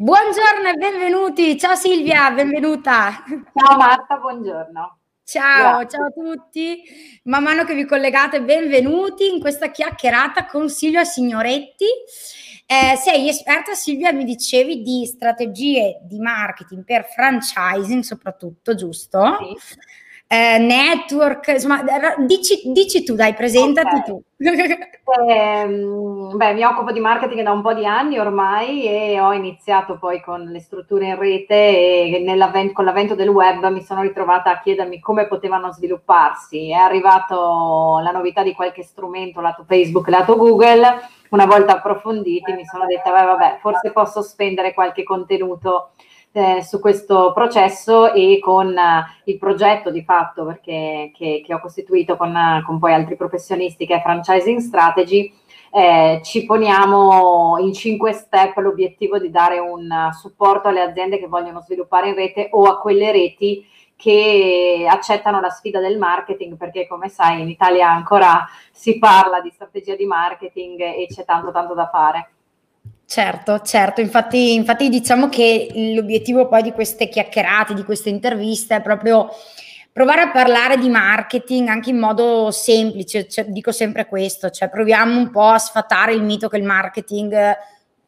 Buongiorno e benvenuti. Ciao Silvia, benvenuta. Ciao Marta, buongiorno. Ciao, Grazie. ciao a tutti. Man mano che vi collegate, benvenuti in questa chiacchierata con Silvia Signoretti. Eh, sei esperta, Silvia, mi dicevi di strategie di marketing per franchising soprattutto, giusto? Sì eh, network, insomma, dici, dici, tu, dai, presentati okay. tu. eh, beh, mi occupo di marketing da un po' di anni ormai e ho iniziato poi con le strutture in rete e con l'avvento del web mi sono ritrovata a chiedermi come potevano svilupparsi. È arrivato la novità di qualche strumento lato Facebook, lato Google. Una volta approfonditi mi sono detta, vabbè, forse posso spendere qualche contenuto eh, su questo processo e con uh, il progetto di fatto perché, che, che ho costituito con, uh, con, poi altri professionisti che è Franchising Strategy, eh, ci poniamo in cinque step l'obiettivo di dare un supporto alle aziende che vogliono sviluppare in rete o a quelle reti che accettano la sfida del marketing perché come sai in Italia ancora si parla di strategia di marketing e c'è tanto tanto da fare. Certo, certo, infatti, infatti diciamo che l'obiettivo poi di queste chiacchierate, di queste interviste è proprio provare a parlare di marketing anche in modo semplice, cioè, dico sempre questo, cioè proviamo un po' a sfatare il mito che il marketing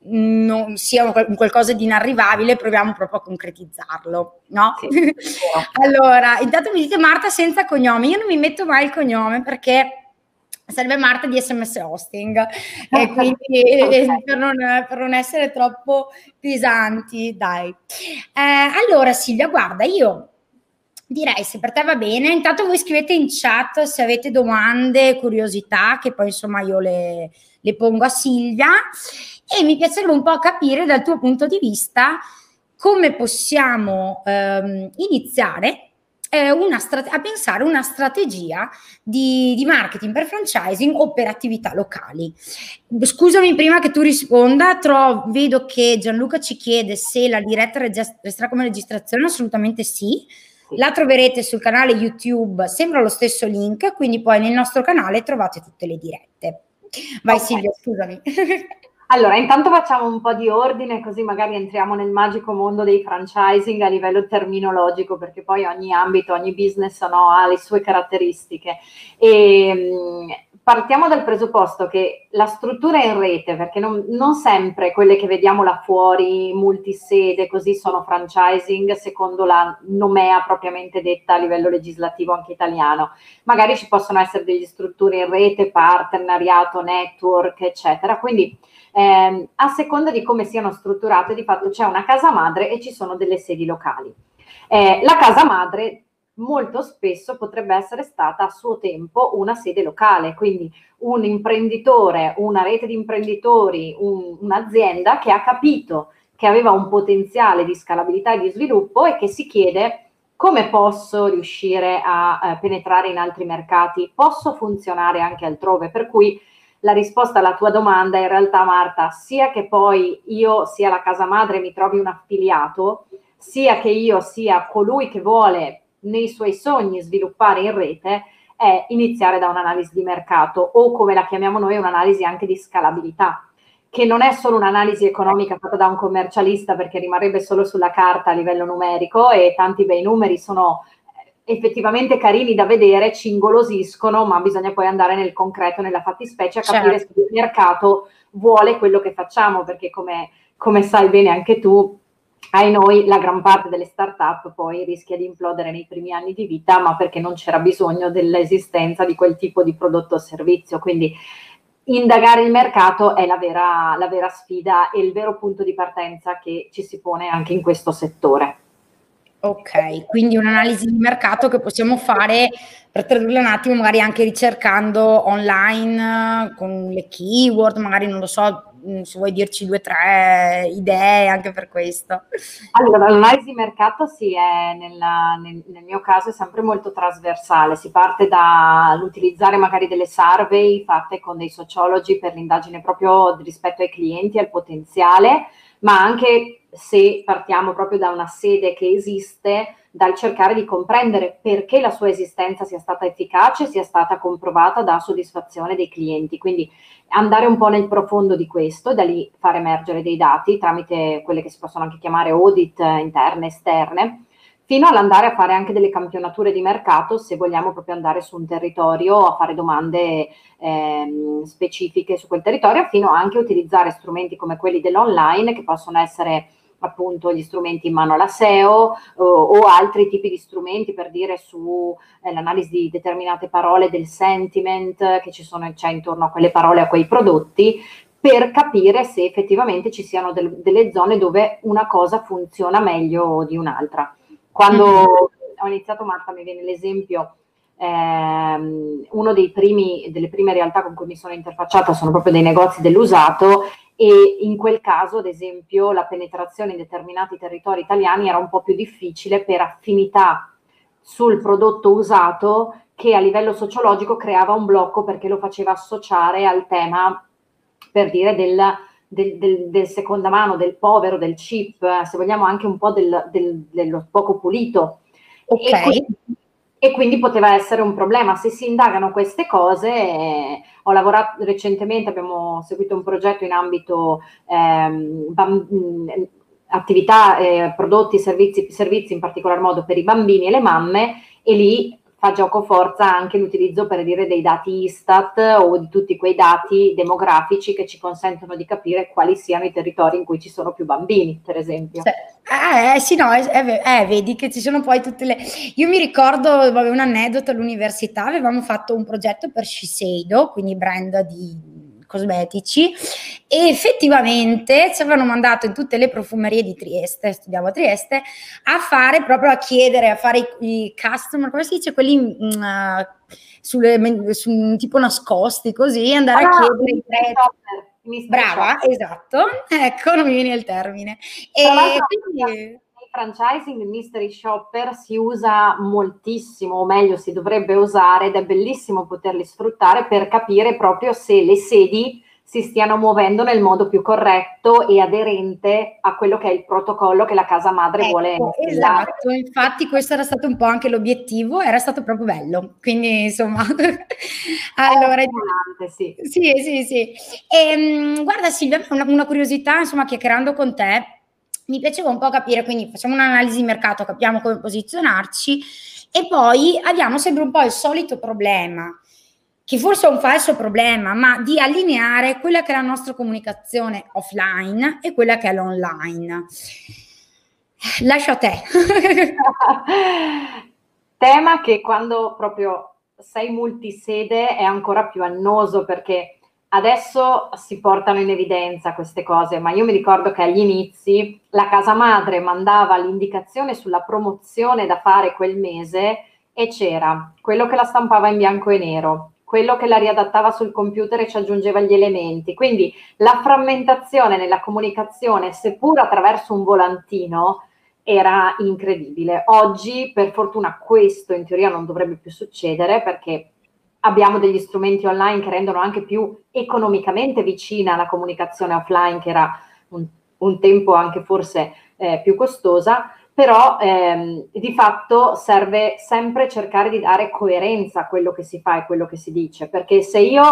non sia un qualcosa di inarrivabile, proviamo proprio a concretizzarlo, no? Sì, allora, intanto mi dite Marta senza cognome, io non mi metto mai il cognome perché sarebbe Marta di SMS hosting e quindi okay. per, non, per, non, essere troppo pesanti, dai. Eh, allora Silvia, guarda, io direi se per te va bene, intanto voi scrivete in chat se avete domande, curiosità, che poi insomma io le, le pongo a Silvia e mi piacerebbe un po' capire dal tuo punto di vista come possiamo ehm, iniziare strate- a pensare una strategia di, di, marketing per franchising o per attività locali. Scusami prima che tu risponda, tro- vedo che Gianluca ci chiede se la diretta resterà come registrazione, assolutamente sì. La troverete sul canale YouTube, sembra lo stesso link, quindi poi nel nostro canale trovate tutte le dirette. Vai okay. Silvia, scusami. Allora, intanto facciamo un po' di ordine, così magari entriamo nel magico mondo dei franchising a livello terminologico, perché poi ogni ambito, ogni business no, ha le sue caratteristiche. E, ehm, partiamo dal presupposto che la struttura in rete, perché non, non, sempre quelle che vediamo là fuori, multisede, così sono franchising, secondo la nomea propriamente detta a livello legislativo anche italiano. Magari ci possono essere delle strutture in rete, partenariato, network, eccetera. Quindi eh, a seconda di come siano strutturate, di fatto c'è una casa madre e ci sono delle sedi locali. Eh, la casa madre molto spesso potrebbe essere stata a suo tempo una sede locale, quindi un imprenditore, una rete di imprenditori, un, un'azienda che ha capito che aveva un potenziale di scalabilità e di sviluppo e che si chiede come posso riuscire a eh, penetrare in altri mercati, posso funzionare anche altrove, per cui la risposta alla tua domanda in realtà Marta, sia che poi io sia la casa madre mi trovi un affiliato, sia che io sia colui che vuole nei suoi sogni sviluppare in rete, è iniziare da un'analisi di mercato o come la chiamiamo noi un'analisi anche di scalabilità che non è solo un'analisi economica fatta da un commercialista perché rimarrebbe solo sulla carta a livello numerico e tanti bei numeri sono effettivamente carini da vedere, ci ingolosiscono, ma bisogna poi andare nel concreto, nella fattispecie, a capire certo. se il mercato vuole quello che facciamo, perché come, come sai bene anche tu, ai noi la gran parte delle start-up poi rischia di implodere nei primi anni di vita, ma perché non c'era bisogno dell'esistenza di quel tipo di prodotto o servizio. Quindi indagare il mercato è la vera, la vera sfida e il vero punto di partenza che ci si pone anche in questo settore. Ok, quindi un'analisi di mercato che possiamo fare per tradurla un attimo, magari anche ricercando online con le keyword, magari non lo so, mm, se vuoi dirci due o tre idee anche per questo. Allora, l'analisi di mercato sì, è nella, nel, nel, mio caso è sempre molto trasversale, si parte dall'utilizzare magari delle survey fatte con dei sociologi per l'indagine proprio rispetto ai clienti, al potenziale, ma anche se partiamo proprio da una sede che esiste, dal cercare di comprendere perché la sua esistenza sia stata efficace, sia stata comprovata da soddisfazione dei clienti. Quindi andare un po' nel profondo di questo, da lì far emergere dei dati tramite quelle che si possono anche chiamare audit interne, esterne, fino all'andare a fare anche delle campionature di mercato se vogliamo proprio andare su un territorio a fare domande ehm, specifiche su quel territorio, fino anche a utilizzare strumenti come quelli dell'online che possono essere appunto gli strumenti in mano alla SEO o, o altri tipi di strumenti per dire sull'analisi eh, di determinate parole del sentiment che ci sono c'è intorno a quelle parole, a quei prodotti, per capire se effettivamente ci siano del, delle zone dove una cosa funziona meglio di un'altra. Quando mm-hmm. ho iniziato Marta mi viene l'esempio ehm, uno dei primi, delle prime realtà con cui mi sono interfacciata sono proprio dei negozi dell'usato e in quel caso, ad esempio, la penetrazione in determinati territori italiani era un po' più difficile per affinità sul prodotto usato che a livello sociologico creava un blocco perché lo faceva associare al tema, per dire, del, del, del, del seconda mano, del povero, del cheap, se vogliamo anche un po' del, dello poco pulito. Ok. E quindi, e quindi poteva essere un problema. Se si indagano queste cose, eh, ho lavorato recentemente, abbiamo seguito un progetto in ambito ehm, bam, mm, attività, eh, prodotti, servizi, servizi in particolar modo per i bambini e le mamme e lì fa gioco forza anche l'utilizzo per dire dei dati Istat o di tutti quei dati demografici che ci consentono di capire quali siano i territori in cui ci sono più bambini, per esempio. Eh, eh, sì, no, eh, eh, vedi che ci sono poi tutte le... Io mi ricordo, vabbè, un aneddoto all'università, avevamo fatto un progetto per Shiseido, quindi brand di cosmetici e effettivamente ci avevano mandato in tutte le profumerie di Trieste, studiavo a Trieste, a fare proprio a chiedere, a fare i, i customer, come si dice, quelli uh, sulle, su, tipo nascosti così, andare ah, a chiedere i prezzi. Brava, esatto, ecco, non mi viene il termine. E quindi franchising, il mystery shopper si usa moltissimo, o meglio si dovrebbe usare ed è bellissimo poterli sfruttare per capire proprio se le sedi si stiano muovendo nel modo più corretto e aderente a quello che è il protocollo che la casa madre ecco, vuole. Esatto, infatti questo era stato un po' anche l'obiettivo, era stato proprio bello, quindi insomma... allora, sì. sì, sì, sì. E, ehm, guarda Silvia, una, una curiosità, insomma, chiacchierando con te, mi piaceva un po' capire, quindi facciamo un'analisi di mercato, capiamo come posizionarci e poi abbiamo sempre un po' il solito problema, che forse è un falso problema, ma di allineare quella che è la nostra comunicazione offline e quella che è l'online. Lascio a te. Tema che quando proprio sei multisede è ancora più annoso perché Adesso si portano in evidenza queste cose, ma io mi ricordo che agli inizi la casa madre mandava l'indicazione sulla promozione da fare quel mese e c'era quello che la stampava in bianco e nero, quello che la riadattava sul computer e ci aggiungeva gli elementi. Quindi la frammentazione nella comunicazione, seppur attraverso un volantino, era incredibile. Oggi, per fortuna, questo in teoria non dovrebbe più succedere perché abbiamo degli strumenti online che rendono anche più economicamente vicina la comunicazione offline, che era un, un tempo anche forse eh, più costosa, però ehm, di fatto serve sempre cercare di dare coerenza a quello che si fa e quello che si dice, perché se io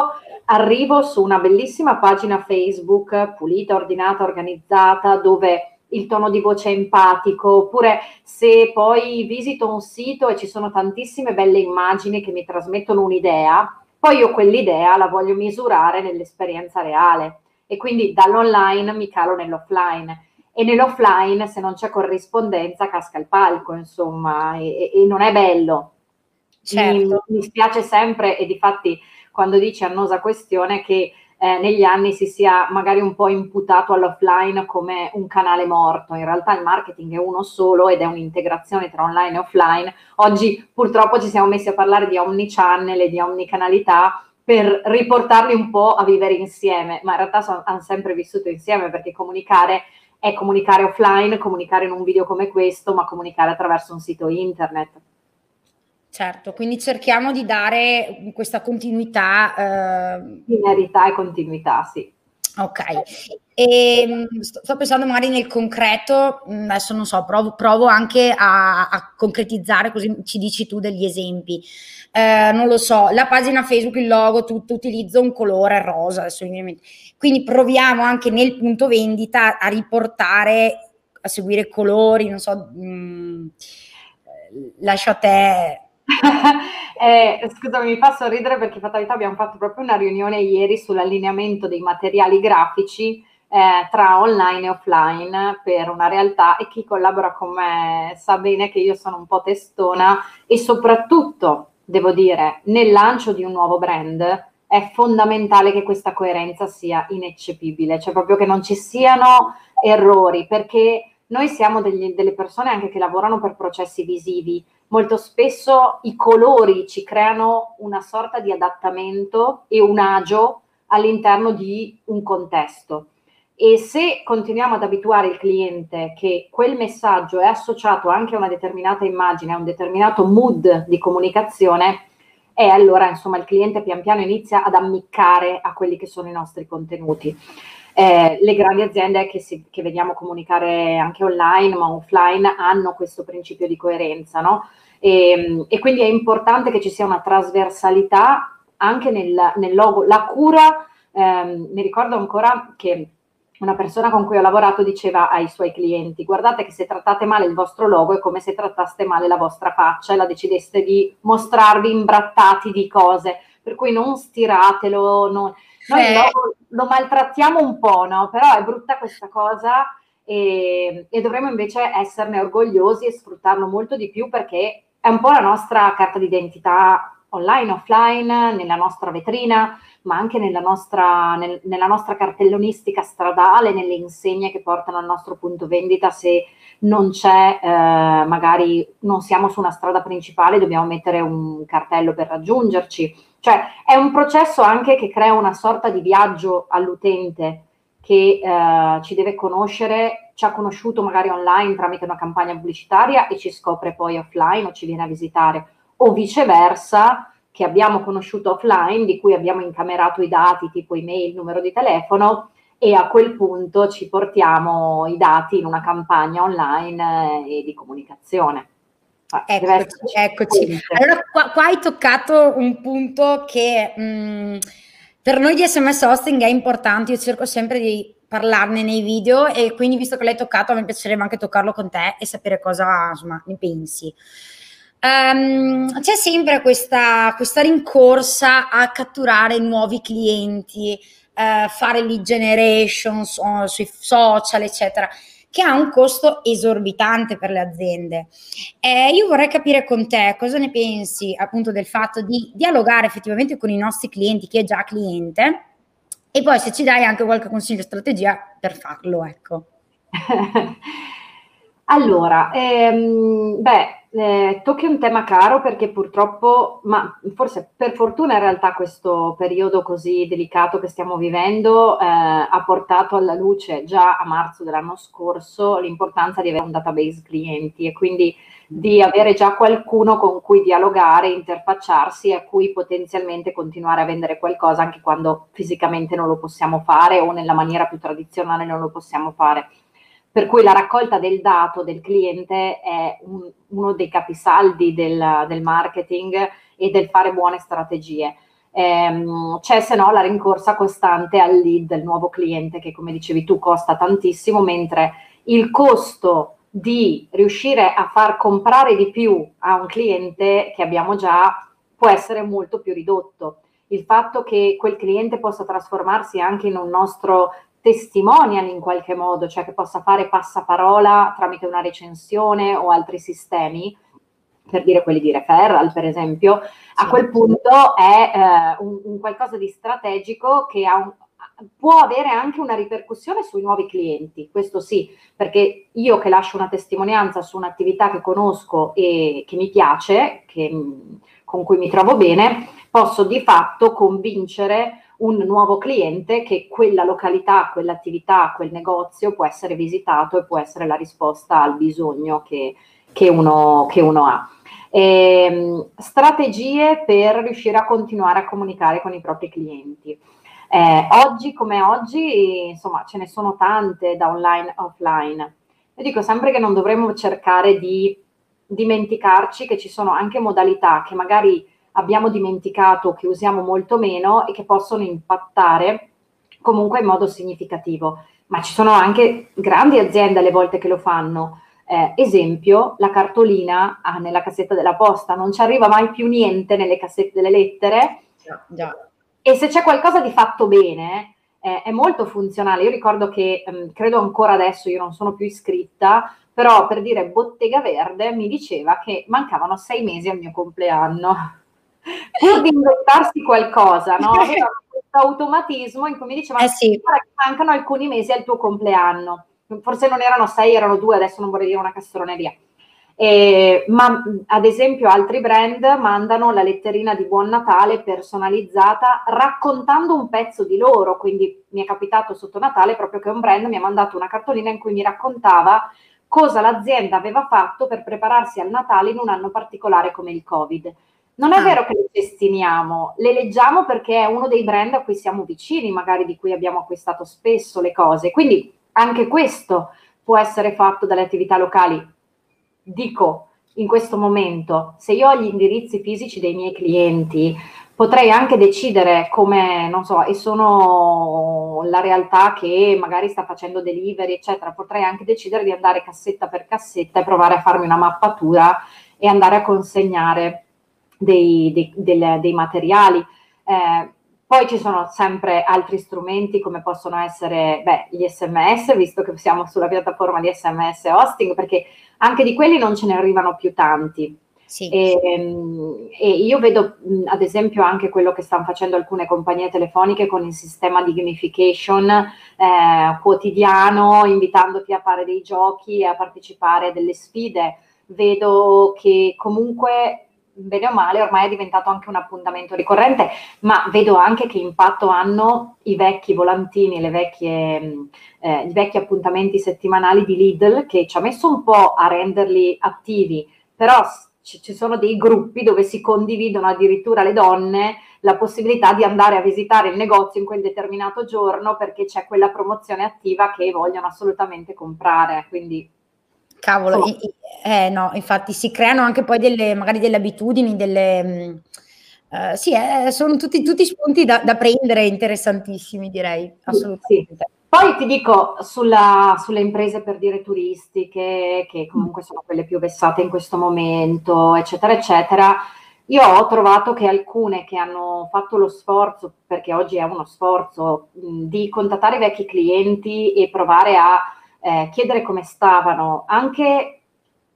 arrivo su una bellissima pagina Facebook, pulita, ordinata, organizzata, dove il tono di voce empatico, oppure se poi visito un sito e ci sono tantissime belle immagini che mi trasmettono un'idea, poi io quell'idea la voglio misurare nell'esperienza reale e quindi dall'online mi calo nell'offline e nell'offline se non c'è corrispondenza casca il palco, insomma, e, e non è bello. Certo. Mi, mi spiace sempre e di fatti quando dice annosa questione che eh, negli anni si sia magari un po' imputato all'offline come un canale morto. In realtà il marketing è uno solo ed è un'integrazione tra online e offline. Oggi purtroppo ci siamo messi a parlare di omnichannel e di omnicanalità per riportarli un po' a vivere insieme, ma in realtà sono, hanno sempre vissuto insieme perché comunicare è comunicare offline, comunicare in un video come questo, ma comunicare attraverso un sito internet. Certo, quindi cerchiamo di dare questa continuità. Eh... Linearità e continuità, sì. Ok, e, ehm, sto, pensando magari nel concreto, mm, adesso non so, provo, provo anche a, a, concretizzare, così ci dici tu degli esempi. Eh, non lo so, la pagina Facebook, il logo, tutto utilizza un colore rosa, adesso quindi proviamo anche nel punto vendita a riportare, a seguire colori, non so, mh, mm, lascio a te eh, scusami, mi fa sorridere perché fatalità abbiamo fatto proprio una riunione ieri sull'allineamento dei materiali grafici eh, tra online e offline per una realtà e chi collabora con me sa bene che io sono un po' testona e soprattutto, devo dire, nel lancio di un nuovo brand è fondamentale che questa coerenza sia ineccepibile, cioè proprio che non ci siano errori perché noi siamo degli, delle persone anche che lavorano per processi visivi molto spesso i colori ci creano una sorta di adattamento e un agio all'interno di un contesto. E se continuiamo ad abituare il cliente che quel messaggio è associato anche a una determinata immagine, a un determinato mood di comunicazione, e allora insomma il cliente pian piano inizia ad ammiccare a quelli che sono i nostri contenuti. Eh, le grandi aziende che, si, che, vediamo comunicare anche online ma offline hanno questo principio di coerenza, no? E, e quindi è importante che ci sia una trasversalità anche nel, nel logo. La cura, ehm, mi ricordo ancora che una persona con cui ho lavorato diceva ai suoi clienti guardate che se trattate male il vostro logo è come se trattaste male la vostra faccia e la decideste di mostrarvi imbrattati di cose, per cui non stiratelo, non, noi eh. lo, lo, maltrattiamo un po', no? Però è brutta questa cosa e, e dovremmo invece esserne orgogliosi e sfruttarlo molto di più perché è un po' la nostra carta d'identità online, offline, nella nostra vetrina, ma anche nella nostra, nel, nella nostra cartellonistica stradale, nelle insegne che portano al nostro punto vendita se non c'è, eh, magari non siamo su una strada principale, dobbiamo mettere un cartello per raggiungerci. Cioè è un processo anche che crea una sorta di viaggio all'utente che eh, ci deve conoscere, ci ha conosciuto magari online tramite una campagna pubblicitaria e ci scopre poi offline o ci viene a visitare, o viceversa, che abbiamo conosciuto offline, di cui abbiamo incamerato i dati tipo email, numero di telefono, e a quel punto ci portiamo i dati in una campagna online eh, di comunicazione. Eccoci, eccoci. Allora qua, qua, hai toccato un punto che mh, mm, per noi di SMS hosting è importante, io cerco sempre di parlarne nei video e quindi visto che l'hai toccato mi piacerebbe anche toccarlo con te e sapere cosa insomma, ne pensi. Um, c'è sempre questa, questa, rincorsa a catturare nuovi clienti, uh, fare lead generation so, sui social, eccetera, che ha un costo esorbitante per le aziende. Eh, io vorrei capire con te cosa ne pensi appunto del fatto di dialogare effettivamente con i nostri clienti, chi è già cliente, e poi se ci dai anche qualche consiglio, strategia per farlo, ecco. allora, ehm, beh, eh, tocchi un tema caro perché purtroppo, ma forse per fortuna in realtà questo periodo così delicato che stiamo vivendo eh, ha portato alla luce già a marzo dell'anno scorso l'importanza di avere un database clienti e quindi di avere già qualcuno con cui dialogare, interfacciarsi e a cui potenzialmente continuare a vendere qualcosa anche quando fisicamente non lo possiamo fare o nella maniera più tradizionale non lo possiamo fare per cui la raccolta del dato del cliente è un, uno dei capisaldi del, del, marketing e del fare buone strategie. Ehm, c'è se no la rincorsa costante al lead del nuovo cliente che come dicevi tu costa tantissimo, mentre il costo di riuscire a far comprare di più a un cliente che abbiamo già può essere molto più ridotto. Il fatto che quel cliente possa trasformarsi anche in un nostro testimonial in qualche modo, cioè che possa fare passaparola tramite una recensione o altri sistemi, per dire quelli di referral per esempio, a quel punto è eh, un, un, qualcosa di strategico che un, può avere anche una ripercussione sui nuovi clienti, questo sì, perché io che lascio una testimonianza su un'attività che conosco e che mi piace, che, con cui mi trovo bene, posso di fatto convincere un nuovo cliente che quella località, quell'attività, quel negozio può essere visitato e può essere la risposta al bisogno che, che, uno, che uno, ha. E, ehm, strategie per riuscire a continuare a comunicare con i propri clienti. Eh, oggi come oggi, insomma, ce ne sono tante da online a offline. Io dico sempre che non dovremmo cercare di dimenticarci che ci sono anche modalità che magari abbiamo dimenticato, che usiamo molto meno e che possono impattare comunque in modo significativo. Ma ci sono anche grandi aziende alle volte che lo fanno. Eh, esempio, la cartolina ah, nella cassetta della posta, non ci arriva mai più niente nelle cassette delle lettere. Già, già. E se c'è qualcosa di fatto bene, eh, è molto funzionale. Io ricordo che, ehm, credo ancora adesso, io non sono più iscritta, però per dire Bottega Verde mi diceva che mancavano sei mesi al mio compleanno. Pur di inventarsi qualcosa, no? Questo automatismo in cui mi diceva eh sì. che mancano alcuni mesi al tuo compleanno. Forse non erano sei, erano due, adesso non vorrei dire una castroneria. Eh, ma ad esempio altri brand mandano la letterina di Buon Natale personalizzata raccontando un pezzo di loro, quindi mi è capitato sotto Natale proprio che un brand mi ha mandato una cartolina in cui mi raccontava cosa l'azienda aveva fatto per prepararsi al Natale in un anno particolare come il Covid. Non è ah. vero che le destiniamo, le leggiamo perché è uno dei brand a cui siamo vicini, magari di cui abbiamo acquistato spesso le cose. Quindi anche questo può essere fatto dalle attività locali dico in questo momento, se io ho gli indirizzi fisici dei miei clienti, potrei anche decidere come, non so, e sono la realtà che magari sta facendo delivery, eccetera, potrei anche decidere di andare cassetta per cassetta e provare a farmi una mappatura e andare a consegnare dei, dei, del, dei materiali. Eh, poi ci sono sempre altri strumenti come possono essere beh, gli sms, visto che siamo sulla piattaforma di sms hosting, perché anche di quelli non ce ne arrivano più tanti. Sì. E, ehm, e, io vedo ad esempio anche quello che stanno facendo alcune compagnie telefoniche con il sistema di gamification eh, quotidiano, invitandoti a fare dei giochi e a partecipare a delle sfide. Vedo che comunque bene o male ormai è diventato anche un appuntamento ricorrente, ma vedo anche che impatto hanno i vecchi volantini, vecchie, eh, i vecchi appuntamenti settimanali di Lidl che ci ha messo un po' a renderli attivi, però ci sono dei gruppi dove si condividono addirittura le donne la possibilità di andare a visitare il negozio in quel determinato giorno perché c'è quella promozione attiva che vogliono assolutamente comprare. Quindi Cavolo, i, eh, no, infatti si creano anche poi delle, magari delle abitudini, delle... Uh, sì, eh, sono tutti, tutti spunti da, da, prendere interessantissimi, direi, assolutamente. Sì. Poi ti dico sulla, sulle imprese per dire turistiche, che comunque sono quelle più vessate in questo momento, eccetera, eccetera. Io ho trovato che alcune che hanno fatto lo sforzo, perché oggi è uno sforzo, mh, di contattare i vecchi clienti e provare a eh, chiedere come stavano, anche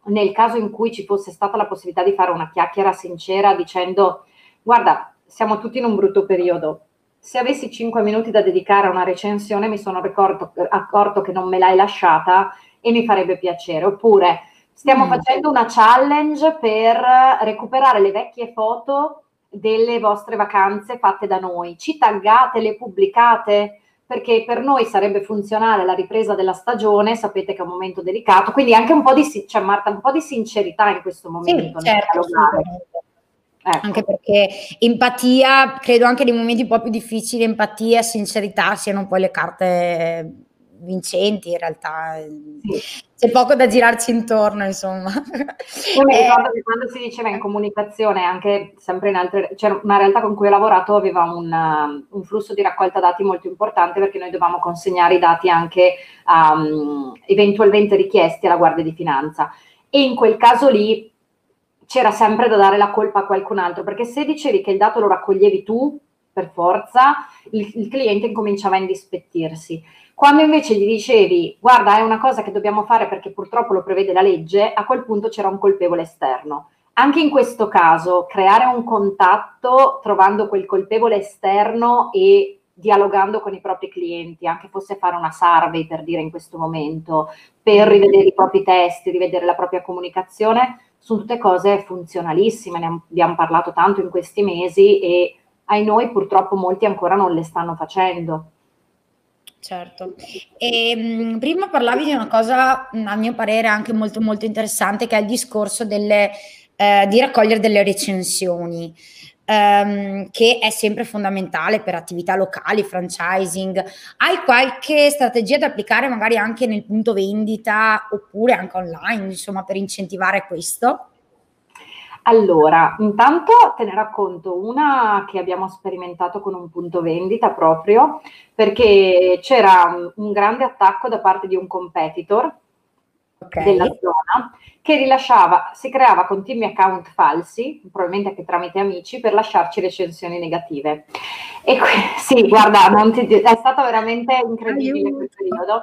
nel caso in cui ci fosse stata la possibilità di fare una chiacchiera sincera dicendo guarda, siamo tutti in un brutto periodo. Se avessi 5 minuti da dedicare a una recensione mi sono ricordo, accorto che non me l'hai lasciata e mi farebbe piacere. Oppure stiamo mm. facendo una challenge per recuperare le vecchie foto delle vostre vacanze fatte da noi. Ci taggate, le pubblicate? Perché per noi sarebbe funzionale la ripresa della stagione, sapete che è un momento delicato, quindi anche un po' di, cioè Marta, un po' di sincerità in questo momento. Sì, certo, ecco. Anche perché empatia, credo anche nei momenti un po' più difficili, empatia e sincerità siano poi le carte vincenti in realtà. Sì. C'è poco da girarci intorno, insomma. Io mi eh, ricordo che quando si diceva in comunicazione, anche sempre in altre, c'era una realtà con cui ho lavorato, aveva un, uh, un flusso di raccolta dati molto importante perché noi dovevamo consegnare i dati anche um, eventualmente richiesti alla Guardia di Finanza. E in quel caso lì c'era sempre da dare la colpa a qualcun altro, perché se dicevi che il dato lo raccoglievi tu, per forza, il, il cliente incominciava a indispettirsi. Quando invece gli dicevi, guarda, è una cosa che dobbiamo fare perché purtroppo lo prevede la legge, a quel punto c'era un colpevole esterno. Anche in questo caso, creare un contatto trovando quel colpevole esterno e dialogando con i propri clienti, anche fosse fare una survey per dire in questo momento, per rivedere i propri testi, rivedere la propria comunicazione, sono tutte cose funzionalissime, ne abbiamo parlato tanto in questi mesi e ai noi purtroppo molti ancora non le stanno facendo. Certo. E, ehm, mh, prima parlavi di una cosa, a mio parere, anche molto molto interessante, che è il discorso delle, eh, di raccogliere delle recensioni. Um, che è sempre fondamentale per attività locali, franchising. Hai qualche strategia da applicare magari anche nel punto vendita oppure anche online, insomma, per incentivare questo? Allora, intanto te ne racconto una che abbiamo sperimentato con un punto vendita proprio perché c'era un, grande attacco da parte di un competitor okay. della zona che rilasciava, si creava continui account falsi, probabilmente anche tramite amici, per lasciarci recensioni negative. E qui, sì, guarda, ti, è stato veramente incredibile quel periodo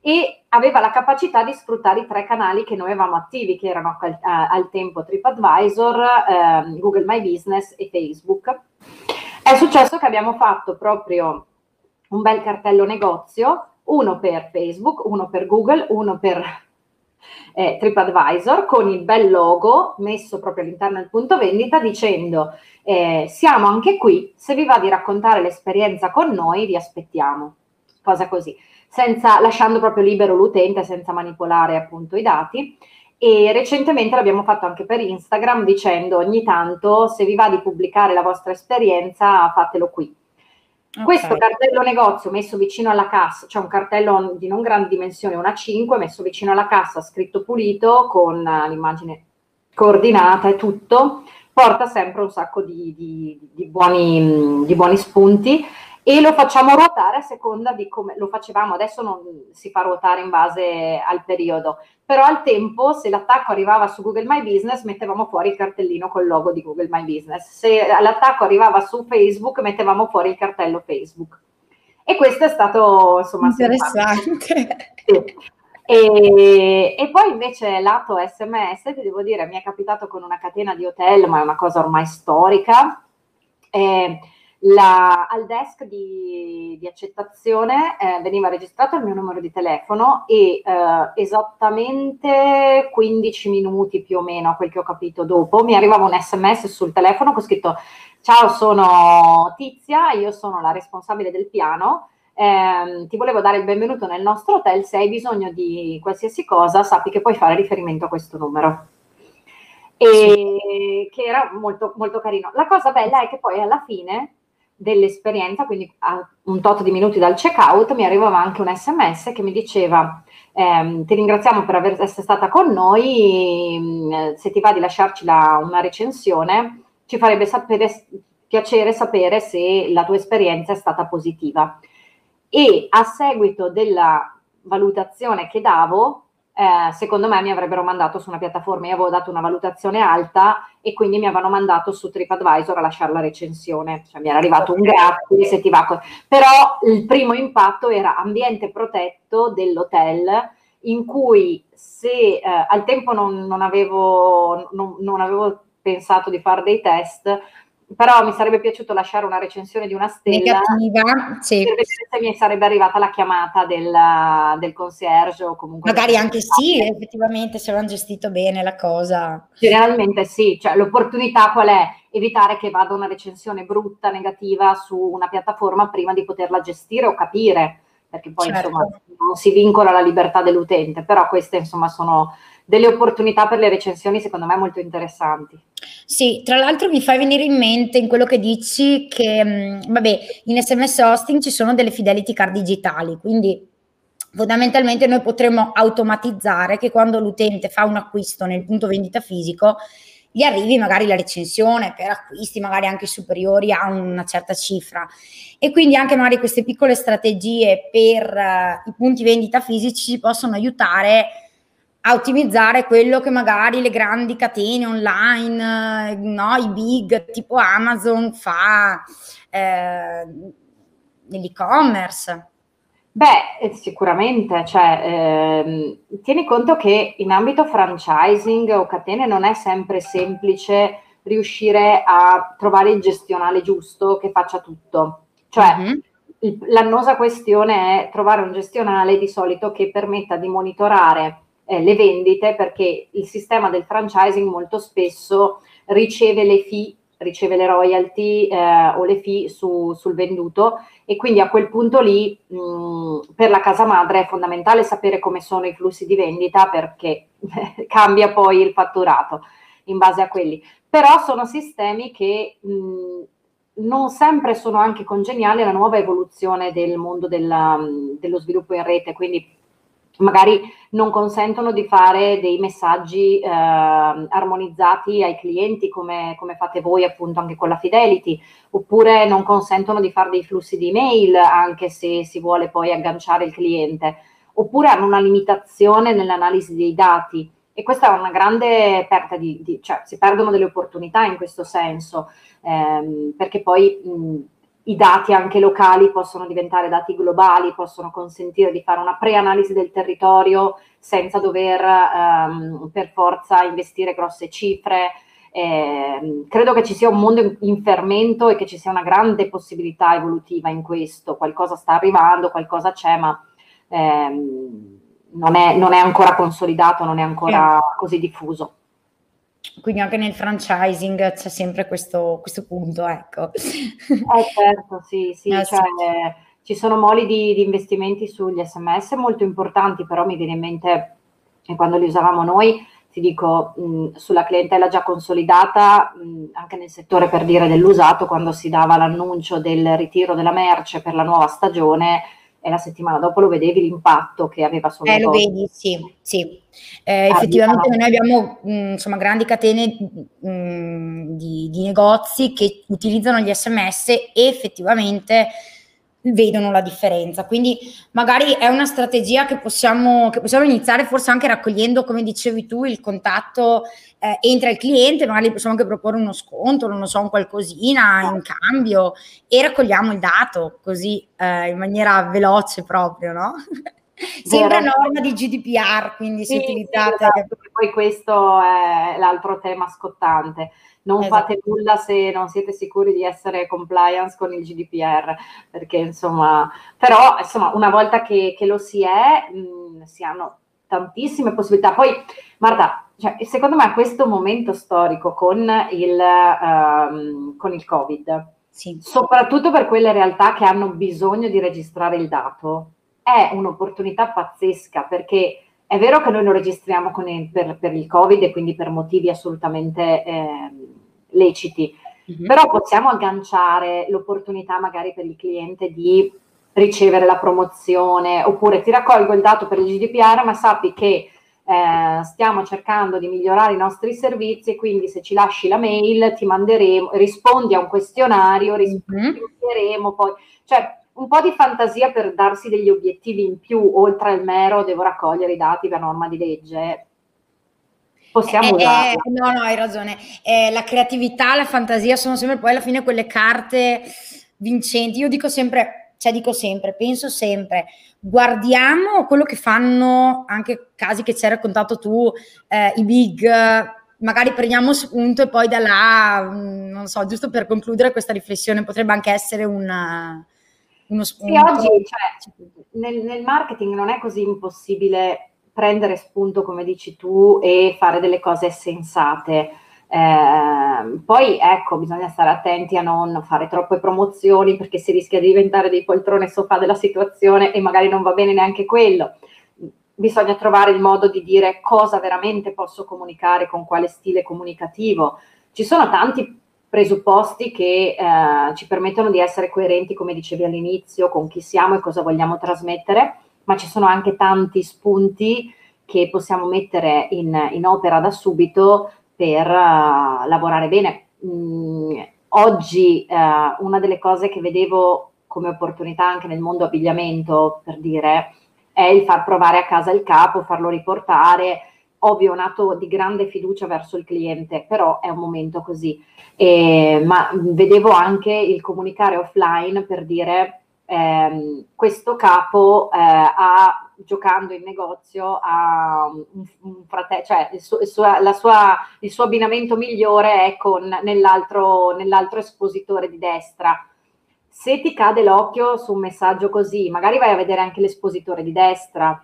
e aveva la capacità di sfruttare i tre canali che noi avevamo attivi, che erano al, al tempo TripAdvisor, eh, Google My Business e Facebook. È successo che abbiamo fatto proprio un bel cartello negozio, uno per Facebook, uno per Google, uno per eh, TripAdvisor, con il bel logo messo proprio all'interno del punto vendita dicendo eh, siamo anche qui, se vi va di raccontare l'esperienza con noi vi aspettiamo. Cosa così senza, lasciando proprio libero l'utente senza manipolare appunto i dati. E recentemente l'abbiamo fatto anche per Instagram dicendo ogni tanto se vi va di pubblicare la vostra esperienza fatelo qui. Okay. Questo cartello negozio messo vicino alla cassa, cioè un cartello di non grande dimensione, una 5, messo vicino alla cassa, scritto pulito, con l'immagine coordinata e tutto, porta sempre un sacco di, di, di, buoni, di buoni spunti e lo facciamo ruotare a seconda di come lo facevamo, adesso non si fa ruotare in base al periodo, però al tempo se l'attacco arrivava su Google My Business mettevamo fuori il cartellino col logo di Google My Business, se l'attacco arrivava su Facebook mettevamo fuori il cartello Facebook. E questo è stato insomma interessante. Sì. E, e, poi invece lato SMS, ti devo dire, mi è capitato con una catena di hotel, ma è una cosa ormai storica. Eh, la, al desk di, di accettazione eh, veniva registrato il mio numero di telefono e eh, esattamente 15 minuti più o meno, a quel che ho capito dopo, mi arrivava un sms sul telefono con scritto ciao sono Tizia, io sono la responsabile del piano, eh, ti volevo dare il benvenuto nel nostro hotel, se hai bisogno di qualsiasi cosa sappi che puoi fare riferimento a questo numero. E che era molto, molto carino. La cosa bella è che poi alla fine dell'esperienza, quindi a un tot di minuti dal checkout, mi arrivava anche un sms che mi diceva ehm, ti ringraziamo per aver, essere stata con noi, mm, se ti va di lasciarci la, una recensione, ci farebbe sapere, piacere sapere se la tua esperienza è stata positiva. E a seguito della valutazione che davo, eh, secondo me mi avrebbero mandato su una piattaforma, io avevo dato una valutazione alta e quindi mi avevano mandato su TripAdvisor a lasciare la recensione, cioè mi era arrivato un grazie se ti va. Co- Però il primo impatto era ambiente protetto dell'hotel in cui se eh, al tempo non, non, avevo, non, non avevo pensato di fare dei test, però mi sarebbe piaciuto lasciare una recensione di una stella negativa, sì. per vedere se mi sarebbe arrivata la chiamata del, del concierge o comunque magari anche sì, effettivamente se avevano gestito bene la cosa. Generalmente sì, cioè l'opportunità qual è? Evitare che vada una recensione brutta, negativa su una piattaforma prima di poterla gestire o capire, perché poi certo. insomma non si vincola la libertà dell'utente, però queste insomma sono delle opportunità per le recensioni secondo me molto interessanti. Sì, tra l'altro mi fai venire in mente in quello che dici che, mm, vabbè, in SMS hosting ci sono delle fidelity card digitali, quindi fondamentalmente noi potremmo automatizzare che quando l'utente fa un acquisto nel punto vendita fisico gli arrivi magari la recensione per acquisti magari anche superiori a una certa cifra e quindi anche magari queste piccole strategie per uh, i punti vendita fisici ci possono aiutare a ottimizzare quello che magari le grandi catene online, no, i big tipo Amazon fa eh, nell'e-commerce. Beh, eh, sicuramente, cioè, ehm, tieni conto che in ambito franchising o catene non è sempre semplice riuscire a trovare il gestionale giusto che faccia tutto. Cioè, mm-hmm. il, l'annosa questione è trovare un gestionale di solito che permetta di monitorare eh, le vendite perché il sistema del franchising molto spesso riceve le fee, riceve le royalty eh, o le fee su, sul venduto e quindi a quel punto lì mh, per la casa madre è fondamentale sapere come sono i flussi di vendita perché cambia poi il fatturato. in base a quelli. Però sono sistemi che mh, non sempre sono anche congeniali alla nuova evoluzione del mondo della, dello sviluppo in rete, quindi magari non consentono di fare dei messaggi eh, armonizzati ai clienti come, come, fate voi appunto anche con la Fidelity, oppure non consentono di fare dei flussi di mail anche se si vuole poi agganciare il cliente, oppure hanno una limitazione nell'analisi dei dati. E questa è una grande perdita di, di cioè si perdono delle opportunità in questo senso, ehm, perché poi mh, i dati anche locali possono diventare dati globali, possono consentire di fare una preanalisi del territorio senza dover ehm, per forza investire grosse cifre. Eh, credo che ci sia un mondo in fermento e che ci sia una grande possibilità evolutiva in questo. Qualcosa sta arrivando, qualcosa c'è, ma ehm, non, è, non, è, ancora consolidato, non è ancora sì. così diffuso. Quindi anche nel franchising c'è sempre questo, questo punto, ecco. Eh certo, sì, sì, eh, cioè, sì. ci sono moli di, di, investimenti sugli sms molto importanti, però mi viene in mente, quando li usavamo noi, ti dico, mh, sulla clientela già consolidata, mh, anche nel settore per dire dell'usato, quando si dava l'annuncio del ritiro della merce per la nuova stagione, e la settimana dopo lo vedevi l'impatto che aveva sul eh, Lo vedi, sì, sì. Eh, effettivamente noi abbiamo mh, insomma, grandi catene mh, di, di, negozi che utilizzano gli sms e effettivamente vedono la differenza. Quindi magari è una strategia che possiamo, che possiamo iniziare forse anche raccogliendo, come dicevi tu, il contatto eh, entra il cliente, magari possiamo anche proporre uno sconto, non lo so, un qualcosina in cambio e raccogliamo il dato così eh, in maniera veloce proprio, no? Sempre norma di GDPR, quindi sì, si utilizzate. Sì, esatto, poi questo è l'altro tema scottante non esatto. fate nulla se non siete sicuri di essere compliance con il GDPR, perché insomma, però insomma, una volta che, che lo si è, mh, si hanno tantissime possibilità. Poi, Marta, cioè, secondo me questo momento storico con il, um, con il Covid, sì. soprattutto per quelle realtà che hanno bisogno di registrare il dato, è un'opportunità pazzesca perché è vero che noi lo registriamo il, per, per, il Covid e quindi per motivi assolutamente eh, leciti, mm-hmm. però possiamo agganciare l'opportunità magari per il cliente di ricevere la promozione oppure ti raccolgo il dato per il GDPR ma sappi che eh, stiamo cercando di migliorare i nostri servizi e quindi se ci lasci la mail ti manderemo, rispondi a un questionario, mhm. risponderemo mm-hmm. poi, cioè un po' di fantasia per darsi degli obiettivi in più, oltre al mero devo raccogliere i dati per norma di legge. Possiamo eh. Eh, no, no, hai ragione. Eh, la creatività, la fantasia sono sempre poi alla fine quelle carte vincenti. Io dico sempre, cioè dico sempre, penso sempre, guardiamo quello che fanno anche casi che ci hai raccontato tu, eh, i big, magari prendiamo spunto e poi da là, mm, non so, giusto per concludere questa riflessione, potrebbe anche essere una uno spunto. Sì, oggi cioè, nel, nel marketing non è così impossibile prendere spunto, come dici tu, e fare delle cose sensate. Eh, poi ecco, bisogna stare attenti a non fare troppe promozioni perché si rischia di diventare dei poltrone sofà della situazione e magari non va bene neanche quello. Bisogna trovare il modo di dire cosa veramente posso comunicare, con quale stile comunicativo. Ci sono tanti presupposti che eh, ci permettono di essere coerenti, come dicevi all'inizio, con chi siamo e cosa vogliamo trasmettere, ma ci sono anche tanti spunti che possiamo mettere in, in opera da subito per uh, lavorare bene. Mm, oggi uh, una delle cose che vedevo come opportunità anche nel mondo abbigliamento, per dire, è il far provare a casa il capo, farlo riportare, ovvio un atto di grande fiducia verso il cliente, però è un momento così. Eh, ma vedevo anche il comunicare offline per dire ehm, questo capo eh, ha, giocando in negozio ha un, un fratello, cioè il suo, il, suo, sua, il suo, abbinamento migliore è con, nell'altro, nell'altro espositore di destra. Se ti cade l'occhio su un messaggio così, magari vai a vedere anche l'espositore di destra,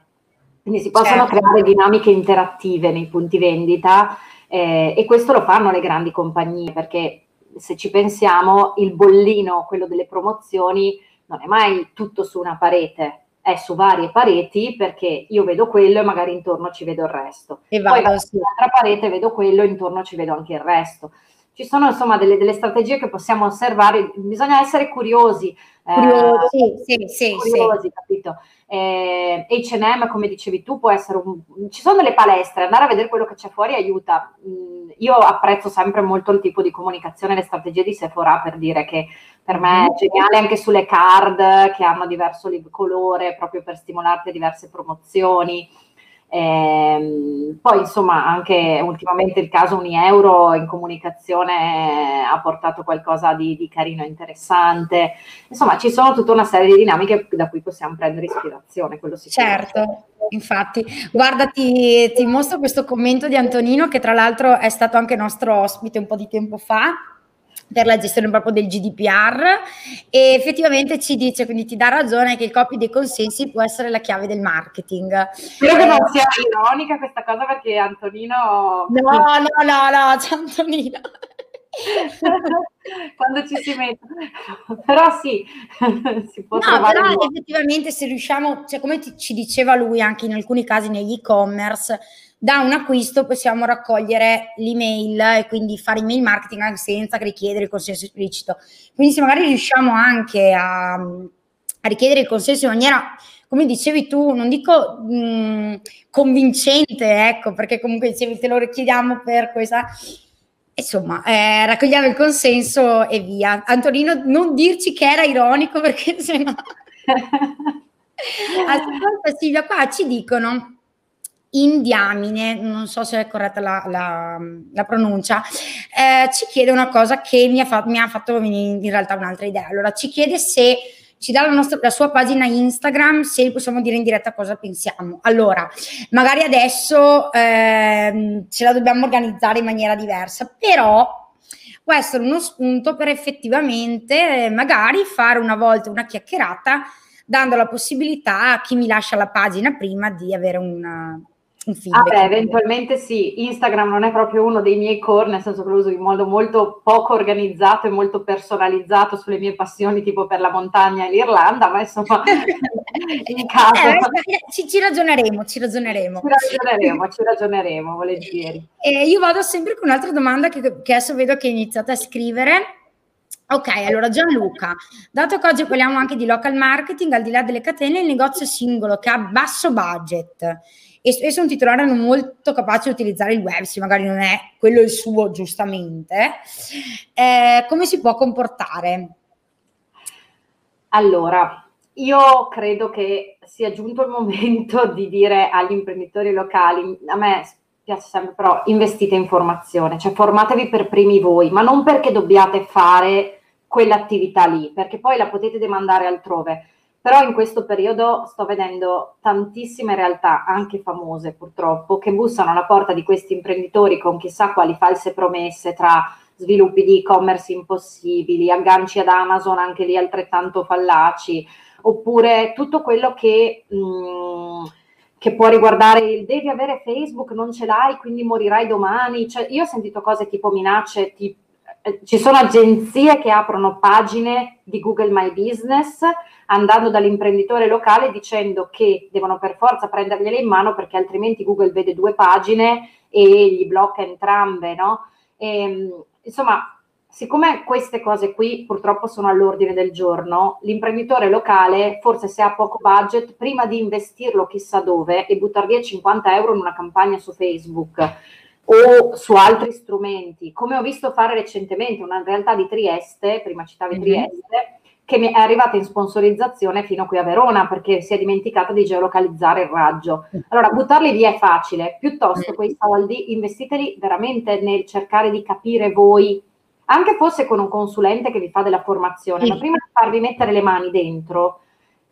quindi si possono certo. creare dinamiche interattive nei punti vendita eh, e questo lo fanno le grandi compagnie perché se ci pensiamo il bollino, quello delle promozioni, non è mai tutto su una parete, è su varie pareti perché io vedo quello e magari intorno ci vedo il resto. E vado, Poi sull'altra parete vedo quello e intorno ci vedo anche il resto. Ci sono insomma delle, delle strategie che possiamo osservare, bisogna essere curiosi. Curiosi, eh, sì, sì, curiosi, sì. capito? Eh, H&M, come dicevi tu, può essere un... Ci sono delle palestre, andare a vedere quello che c'è fuori aiuta. Mm, io apprezzo sempre molto il tipo di comunicazione, le strategie di Sephora per dire che per me è mm-hmm. geniale anche sulle card che hanno diverso colore proprio per stimolarti a diverse promozioni. Eh, poi insomma anche ultimamente il caso Unieuro in comunicazione ha portato qualcosa di, di carino e interessante. Insomma ci sono tutta una serie di dinamiche da cui possiamo prendere ispirazione. Quello certo, infatti. Guarda, ti, ti mostro questo commento di Antonino che tra l'altro è stato anche nostro ospite un po' di tempo fa per la gestione proprio del GDPR e effettivamente ci dice, quindi ti dà ragione che il copy dei consensi può essere la chiave del marketing. Spero che non eh, sia ironica questa cosa perché Antonino... No, no, no, no, c'è Antonino. quando ci si mette però sì si può no però effettivamente se riusciamo cioè come ti, ci diceva lui anche in alcuni casi negli e-commerce da un acquisto possiamo raccogliere l'email e quindi fare email marketing anche senza richiedere il consenso esplicito. Quindi se magari riusciamo anche a, a richiedere il consenso in maniera, come dicevi tu, non dico mh, convincente, ecco, perché comunque dicevi te lo richiediamo per questa... Insomma, eh, raccogliamo il consenso e via. Antonino, non dirci che era ironico perché sennò... Ascolta Silvia, qua ci dicono Indiamine, non so se è corretta la, la, la pronuncia, eh, ci chiede una cosa che mi ha, fa, mi ha fatto venire in realtà un'altra idea. Allora, ci chiede se ci dà la, nostra, la sua pagina Instagram, se possiamo dire in diretta cosa pensiamo. Allora, magari adesso eh, ce la dobbiamo organizzare in maniera diversa, però può essere uno spunto per effettivamente eh, magari fare una volta una chiacchierata dando la possibilità a chi mi lascia la pagina prima di avere una, un feedback. Ah beh, eventualmente sì, Instagram non è proprio uno dei miei core, nel senso che lo uso in modo molto poco organizzato e molto personalizzato sulle mie passioni, tipo per la montagna e l'Irlanda, ma insomma, in caso... Eh, ci, ci, ragioneremo, ci ragioneremo. Ci ragioneremo, ci ragioneremo, volentieri. E io vado sempre con un'altra domanda che, che adesso vedo che iniziate a scrivere. Ok, allora Gianluca, dato che oggi parliamo anche di local marketing, al di là delle catene, il negozio singolo che ha basso budget e, e sono titolare non molto capace di utilizzare il web, se magari non è quello il suo giustamente, eh, come si può comportare? Allora, io credo che sia giunto il momento di dire agli imprenditori locali, a me piace sempre però investite in formazione, cioè formatevi per primi voi, ma non perché dobbiate fare quell'attività lì, perché poi la potete demandare altrove però in questo periodo sto vedendo tantissime realtà, anche famose purtroppo, che bussano alla porta di questi imprenditori con chissà quali false promesse tra sviluppi di e-commerce impossibili, agganci ad Amazon anche lì altrettanto fallaci, oppure tutto quello che... Mh, mm, che può riguardare il devi avere Facebook, non ce l'hai, quindi morirai domani. Cioè, io ho sentito cose tipo minacce, tipo eh, ci sono agenzie che aprono pagine di Google My Business andando dall'imprenditore locale dicendo che devono per forza prendergliele in mano perché altrimenti Google vede due pagine e gli blocca entrambe, no? E, ehm, insomma, siccome queste cose qui purtroppo sono all'ordine del giorno, l'imprenditore locale, forse se ha poco budget, prima di investirlo chissà dove e buttare via 50 euro in una campagna su Facebook, o su altri strumenti, come ho visto fare recentemente una realtà di Trieste, prima citavi mm-hmm. Trieste, che mi è arrivata in sponsorizzazione fino qui a Verona perché si è dimenticata di geolocalizzare il raggio. Allora, buttarli via è facile, piuttosto quei soldi investiteli veramente nel cercare di capire voi, anche fosse con un consulente che vi fa della formazione, ma prima di farvi mettere le mani dentro,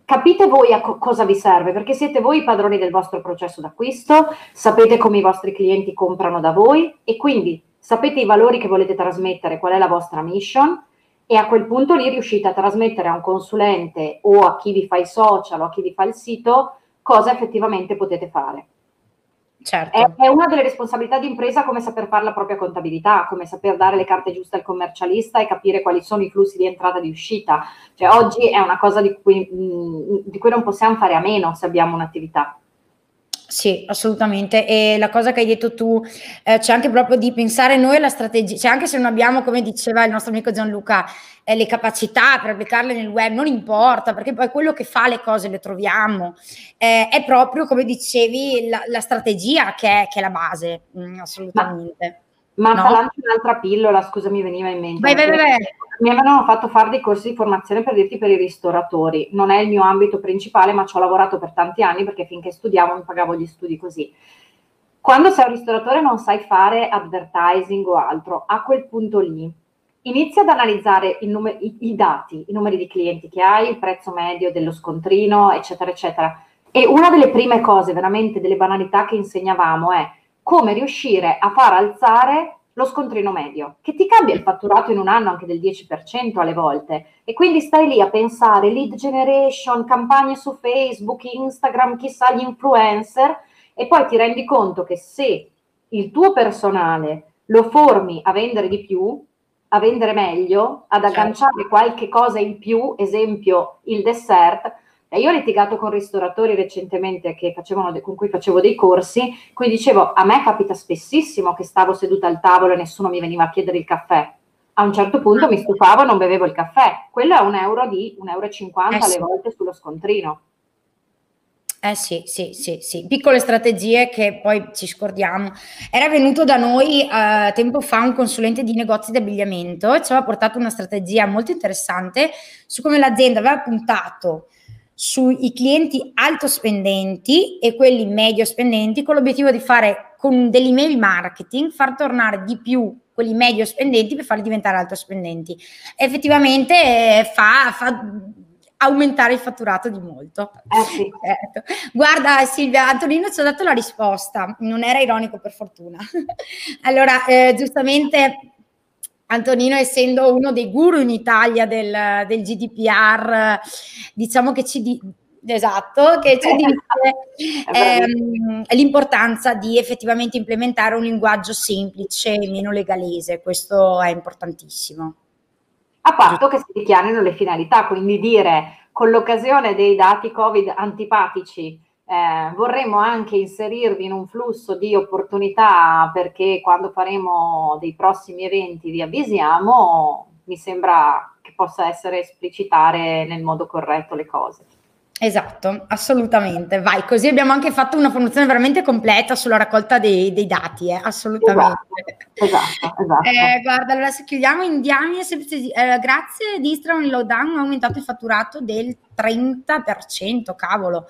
capite voi a co- cosa vi serve, perché siete voi i padroni del vostro processo d'acquisto, sapete come i vostri clienti comprano da voi e quindi sapete i valori che volete trasmettere, qual è la vostra mission e a quel punto lì riuscite a trasmettere a un consulente o a chi vi fa i social o a chi vi fa il sito cosa effettivamente potete fare. Certo. È, una delle responsabilità di impresa come saper fare la propria contabilità, come saper dare le carte giuste al commercialista e capire quali sono i flussi di entrata e di uscita. Cioè, oggi è una cosa di cui, mh, di cui non possiamo fare a meno se abbiamo un'attività. Sì, assolutamente. E la cosa che hai detto tu, eh, c'è anche proprio di pensare noi alla strategia, cioè anche se non abbiamo, come diceva il nostro amico Gianluca, eh, le capacità per applicarle nel web, non importa, perché poi quello che fa le cose le troviamo. Eh, è proprio, come dicevi, la, la strategia che è, che è, la base, mm, assolutamente. Ma, ma no? l'altro un'altra pillola, scusa, mi veniva in mente. Vai, vai, vai mi avevano fatto fare dei corsi di formazione per dirti per i ristoratori. Non è il mio ambito principale, ma ci ho lavorato per tanti anni perché finché studiavo mi pagavo gli studi così. Quando sei un ristoratore non sai fare advertising o altro, a quel punto lì inizia ad analizzare num- i, i dati, i numeri di clienti che hai, il prezzo medio dello scontrino, eccetera, eccetera. E una delle prime cose, veramente delle banalità che insegnavamo è come riuscire a far alzare lo scontrino medio, che ti cambia il fatturato in un anno anche del 10% alle volte. E quindi stai lì a pensare lead generation, campagne su Facebook, Instagram, chissà gli influencer, e poi ti rendi conto che se il tuo personale lo formi a vendere di più, a vendere meglio, ad certo. agganciare qualche cosa in più, esempio il dessert, e io ho litigato con ristoratori recentemente facevano, con cui facevo dei corsi, cui dicevo, a me capita spessissimo che stavo seduta al tavolo e nessuno mi veniva a chiedere il caffè. A un certo punto mi stufavo e non bevevo il caffè. Quello è un euro di 1,50 euro eh alle sì. volte sullo scontrino. Eh sì, sì, sì, sì, piccole strategie che poi ci scordiamo. Era venuto da noi eh, tempo fa un consulente di negozi di abbigliamento e ci aveva portato una strategia molto interessante su come l'azienda aveva puntato sui clienti alto spendenti e quelli medio spendenti con l'obiettivo di fare con dell'email marketing far tornare di più quelli medio spendenti per farli diventare alto spendenti. Effettivamente eh, fa, fa aumentare il fatturato di molto. Eh sì. certo. Guarda Silvia, Antonino ci ha dato la risposta, non era ironico per fortuna. allora, eh, giustamente Antonino, essendo uno dei guru in Italia del, del GDPR, diciamo che ci di, esatto, che ci dice ehm, l'importanza di effettivamente implementare un linguaggio semplice e meno legalese, questo è importantissimo. A patto che si dichiarino le finalità, quindi dire con l'occasione dei dati Covid antipatici eh, vorremmo anche inserirvi in un flusso di opportunità perché quando faremo dei prossimi eventi vi avvisiamo, mi sembra che possa essere esplicitare nel modo corretto le cose. Esatto, assolutamente. Vai, così abbiamo anche fatto una formazione veramente completa sulla raccolta dei, dei dati, eh? assolutamente. Esatto, esatto. Eh, guarda, allora se chiudiamo in diamine, eh, grazie di Instagram il Lowdown ha aumentato il fatturato del 30%, cavolo.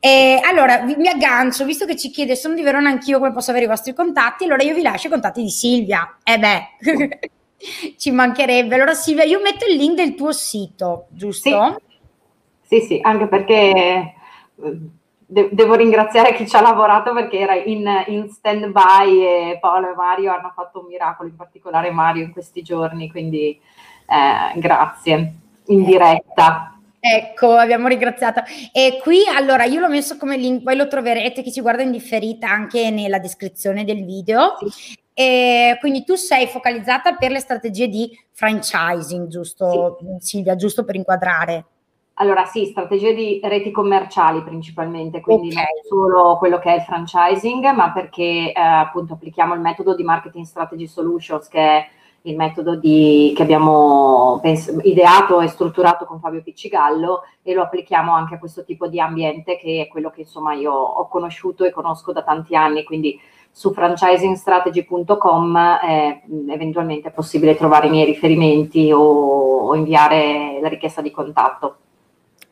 E allora vi, mi aggancio, visto che ci chiede, sono di Verona anch'io, come posso avere i vostri contatti? Allora io vi lascio i contatti di Silvia. Eh beh, ci mancherebbe. Allora Silvia, io metto il link del tuo sito, giusto? Sì, sì, sì anche perché eh, de- devo ringraziare chi ci ha lavorato perché era in, in stand by e Paolo e Mario hanno fatto un miracolo, in particolare Mario in questi giorni, quindi eh, grazie in diretta. Ecco, abbiamo ringraziato. E qui allora io l'ho messo come link, poi lo troverete chi ci guarda in differita anche nella descrizione del video. Sì. E quindi tu sei focalizzata per le strategie di franchising, giusto sì. Silvia, giusto per inquadrare? Allora sì, strategie di reti commerciali principalmente, quindi okay. non solo quello che è il franchising, ma perché eh, appunto applichiamo il metodo di marketing strategy solutions che è il metodo di, che abbiamo pens- ideato e strutturato con Fabio Piccigallo e lo applichiamo anche a questo tipo di ambiente che è quello che insomma io ho conosciuto e conosco da tanti anni, quindi su franchisingstrategy.com eh, eventualmente è possibile trovare i miei riferimenti o, o inviare la richiesta di contatto.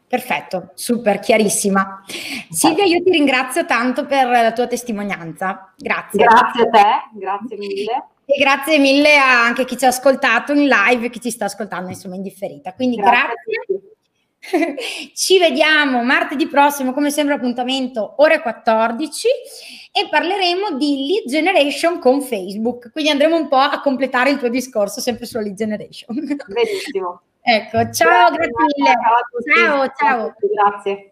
Perfetto, super, chiarissima. Silvia, io ti ringrazio tanto per la tua testimonianza. Grazie. Grazie a te, grazie mille. E grazie mille a anche chi ci ha ascoltato in live e chi ci sta ascoltando insomma in differita. Quindi grazie. grazie. Ci vediamo martedì prossimo, come sempre, appuntamento ore 14 e parleremo di lead generation con Facebook. Quindi andremo un po' a completare il tuo discorso sempre sulla lead generation. Benissimo. ecco, ciao, grazie, grazie mille. Ciao, ciao. ciao. Grazie.